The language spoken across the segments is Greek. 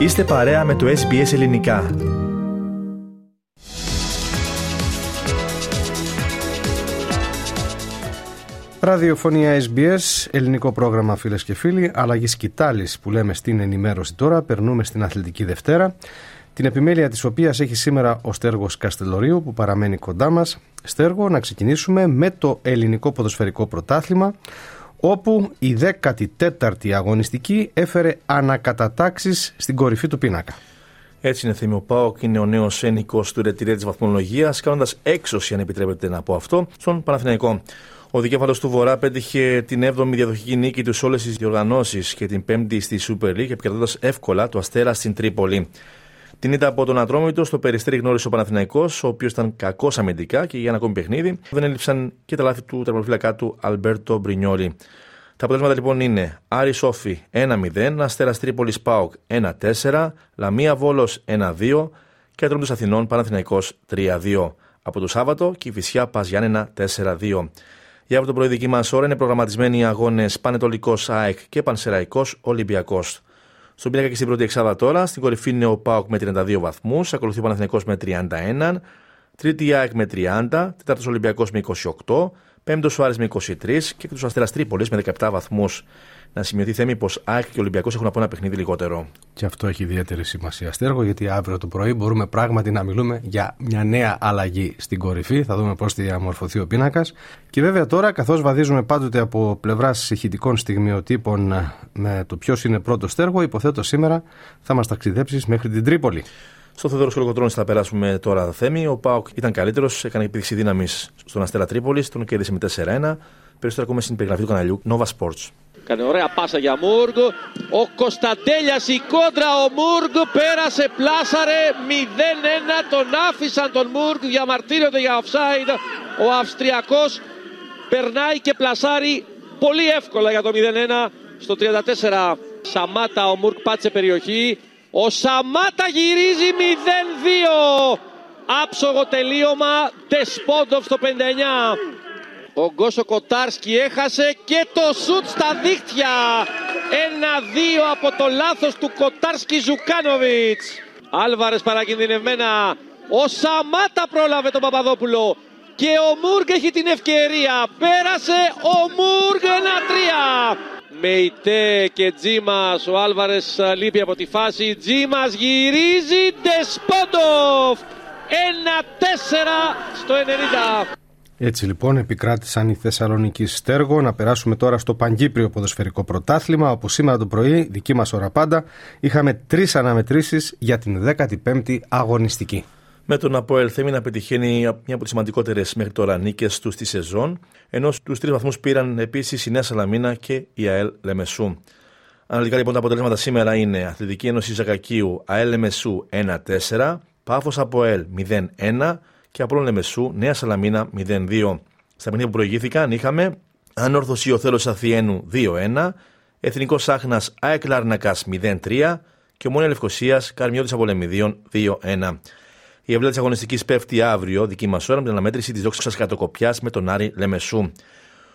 Είστε παρέα με το SBS Ελληνικά. Ραδιοφωνία SBS, ελληνικό πρόγραμμα φίλες και φίλοι, αλλαγή σκητάλης που λέμε στην ενημέρωση τώρα, περνούμε στην Αθλητική Δευτέρα, την επιμέλεια της οποίας έχει σήμερα ο Στέργος Καστελωρίου που παραμένει κοντά μας. Στέργο, να με το ελληνικό ποδοσφαιρικό πρωτάθλημα, όπου η 14η αγωνιστική έφερε ανακατατάξεις στην κορυφή του πίνακα. Έτσι είναι θύμιο Πάοκ, είναι ο νέος ένικος του ρετυρέ της βαθμολογίας, κάνοντας έξωση, αν επιτρέπετε να πω αυτό, στον Παναθηναϊκό. Ο δικέφαλος του Βορρά πέτυχε την 7η διαδοχική νίκη τους σε όλες τις διοργανώσεις και την 5η στη Super League, επικρατώντας εύκολα το αστέρα στην Τρίπολη. Την είδα από τον Ατρόμητο στο περιστέρι γνώρισε ο Παναθηναϊκός, ο οποίος ήταν κακός αμυντικά και για ένα ακόμη παιχνίδι δεν έλειψαν και τα λάθη του τερματοφύλακά του Αλμπέρτο Μπρινιόλη. Τα αποτελέσματα λοιπόν είναι Άρη Σόφι 1-0, Αστέρας Τρίπολης Πάοκ 1-4, Λαμία Βόλος 1-2 και Ατρόμητος Αθηνών Παναθηναϊκός 3-2. Από το Σάββατο και η Φυσιά Πας Γιάννενα 4-2. Για από το πρωί δική μας ώρα είναι προγραμματισμένοι οι αγώνες Πανετολικός ΑΕΚ και Πανσεραϊκός Ολυμπιακός. Στον πίνακα και στην πρώτη εξάδα τώρα, στην κορυφή είναι ο Πάοκ με 32 βαθμούς, ακολουθεί ο Παναθηναϊκός με 31, τρίτη η ΑΕΚ με 30, τέταρτος Ολυμπιακός με 28, πέμπτος ο Άρης με 23 και του Αστέρας Τρίπολης με 17 βαθμούς. Να σημειωθεί θέμη πως ΑΕΚ και ο Ολυμπιακός έχουν από ένα παιχνίδι λιγότερο. Και αυτό έχει ιδιαίτερη σημασία, Στέργο, γιατί αύριο το πρωί μπορούμε πράγματι να μιλούμε για μια νέα αλλαγή στην κορυφή. Θα δούμε πώς θα διαμορφωθεί ο πίνακας. Και βέβαια τώρα, καθώς βαδίζουμε πάντοτε από πλευράς ηχητικών στιγμιοτύπων με το ποιος είναι πρώτος Στέργο, υποθέτω σήμερα θα μας ταξιδέψεις μέχρι την Τρίπολη. Στο Θεοδόρο Κολοκοτρόνη θα περάσουμε τώρα Θέμη. Ο ΠΑΟΚ ήταν καλύτερος, έκανε επίδειξη δύναμη στον Αστέρα Τρίπολης, τον κέρδισε με 4-1. Περισσότερο ακούμε στην περιγραφή του καναλιού Nova Sports. Κάνει ωραία πάσα για Μούργκ. Ο Κωνσταντέλιας η κόντρα. Ο Μούργκ πέρασε, πλάσαρε 0-1. Τον άφησαν τον Μούργκ. Διαμαρτύρονται για offside. Ο Αυστριακός περνάει και πλασάρει πολύ εύκολα για το 0-1 στο 34. Σαμάτα ο Μούργκ πάτησε περιοχή. Ο Σαμάτα γυρίζει 0-2. Άψογο τελείωμα. Ντεσπόντοφ στο 59. Ο Γκόσο, Κοτάρσκι έχασε και το σουτ στα δίχτυα. Ένα-δύο από το λάθος του Κοτάρσκι Ζουκάνοβιτς. Άλβαρες παρακινδυνευμένα. Ο Σαμάτα πρόλαβε τον Παπαδόπουλο. Και ο Μούργκ έχει την ευκαιρία. Πέρασε ο Μούργκ ένα-τρία. Μεϊτέ και Τζίμας. Ο Άλβαρες λείπει από τη φάση. Τζίμας γυρίζει. Ντεσπόντοφ. Ένα-τέσσερα στο 90. Έτσι λοιπόν επικράτησαν οι Θεσσαλονίκη Στέργο. Να περάσουμε τώρα στο Παγκύπριο Ποδοσφαιρικό Πρωτάθλημα, όπου σήμερα το πρωί, δική μας ώρα πάντα, είχαμε τρεις αναμετρήσεις για την 15η αγωνιστική. Με τον Αποέλ Θέμη να πετυχαίνει μια από τις σημαντικότερες μέχρι τώρα νίκες τους στη σεζόν, ενώ του τρεις βαθμούς πήραν επίσης η Νέα Σαλαμίνα και η ΑΕΛ Λεμεσού. Αναλυτικά λοιπόν τα αποτελέσματα σήμερα είναι Αθλητική Ένωση Ζακακίου ΑΕΛ Λεμεσού 1-4, Πάφο Αποέλ 0-1, και από Λεμεσού, Νέα Σαλαμίνα 0-2. Στα παιχνίδια που προηγήθηκαν είχαμε Ανόρθωση ο Θέλο Αθιένου 2-1, Εθνικός Άχνας ΑΕΚ Λάρνακας 0-3 και Ομόνια Λευκοσίας Καρμιώτης Απολεμιδίων 2-1. Η ευλία της αγωνιστικής πέφτει αύριο, δική μας ώρα, με την αναμέτρηση της δόξη κατοκοπιά με τον Άρη Λεμεσού.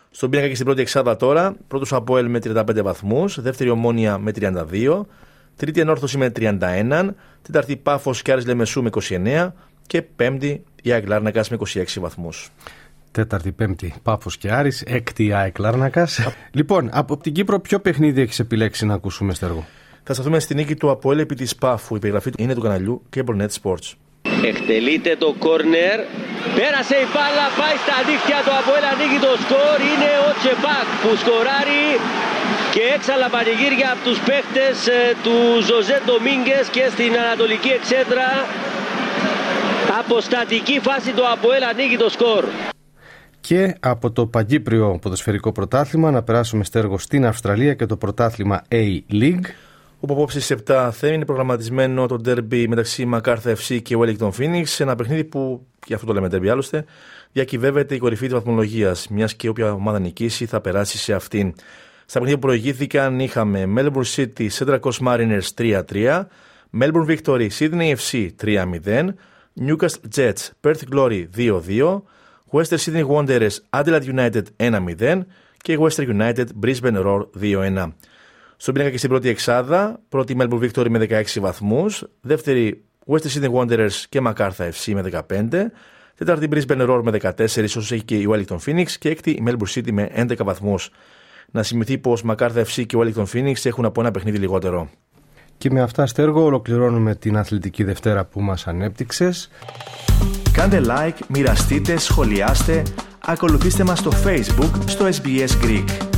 Στον πίνακα και στην πρώτη εξάδα τώρα, πρώτος Αποέλ με 35 βαθμούς, δεύτερη Ομόνια με 32, τρίτη Ανόρθωση με 31, τέταρτη Πάφος και Άρης Λεμεσού με 29 και πέμπτη η ΑΕΚ Λάρνακας με 26 βαθμούς. Τέταρτη, πέμπτη, Πάφος και Άρης. Έκτη, ΑΕΚ Λάρνακας. λοιπόν, από την Κύπρο, ποιο παιχνίδι έχεις επιλέξει να ακούσουμε, Στέργο; Θα σταθούμε στη νίκη του Αποέλ επί της Πάφου. Η περιγραφή είναι του καναλιού Cablenet Sports. Εκτελείται το κόρνερ. Πέρασε η μπάλα, πάει στα δίχτυα του Αποέλ, ανοίγει το σκορ. Είναι ο Τσεπάκ που σκοράρει και έξαλα πανηγύρια από τους παίχτες ε, του Ζωζέ Ντομίνγκες και στην Ανατολική Εξέδρα Αποστατική φάση το Αποέλ ανοίγει το σκορ. Και από το Παγκύπριο Ποδοσφαιρικό Πρωτάθλημα να περάσουμε στέργο στην Αυστραλία και το πρωτάθλημα A-League. Όπου απόψε σε 7 θέμη είναι προγραμματισμένο το derby μεταξύ Μακάρθα FC και Wellington Phoenix. Ένα παιχνίδι που, για αυτό το λέμε derby άλλωστε, διακυβεύεται η κορυφή της βαθμολογίας. Μιας και όποια ομάδα νικήσει θα περάσει σε αυτήν. Στα παιχνίδια που προηγήθηκαν είχαμε Melbourne City Central Coast Mariners 3-3, Melbourne Victory Sydney FC 3-0, Newcastle Jets, Perth Glory 2-2, Western Sydney Wanderers, Adelaide United 1-0 και Western United Brisbane Roar 2-1. Στον πίνακα και στην πρώτη εξάδα, πρώτη Melbourne Victory με 16 βαθμούς, δεύτερη Western Sydney Wanderers και MacArthur FC με 15, τέταρτη Brisbane Roar με 14, όσο έχει και η Wellington Phoenix και έκτη η Melbourne City με 11 βαθμούς. Να σημειωθεί πως MacArthur FC και Wellington Phoenix έχουν από ένα παιχνίδι λιγότερο. Και με αυτά, Στέργο, ολοκληρώνουμε την αθλητική Δευτέρα που μας ανέπτυξες. Κάντε like, μοιραστείτε, σχολιάστε, ακολουθήστε μας στο Facebook, στο SBS Greek.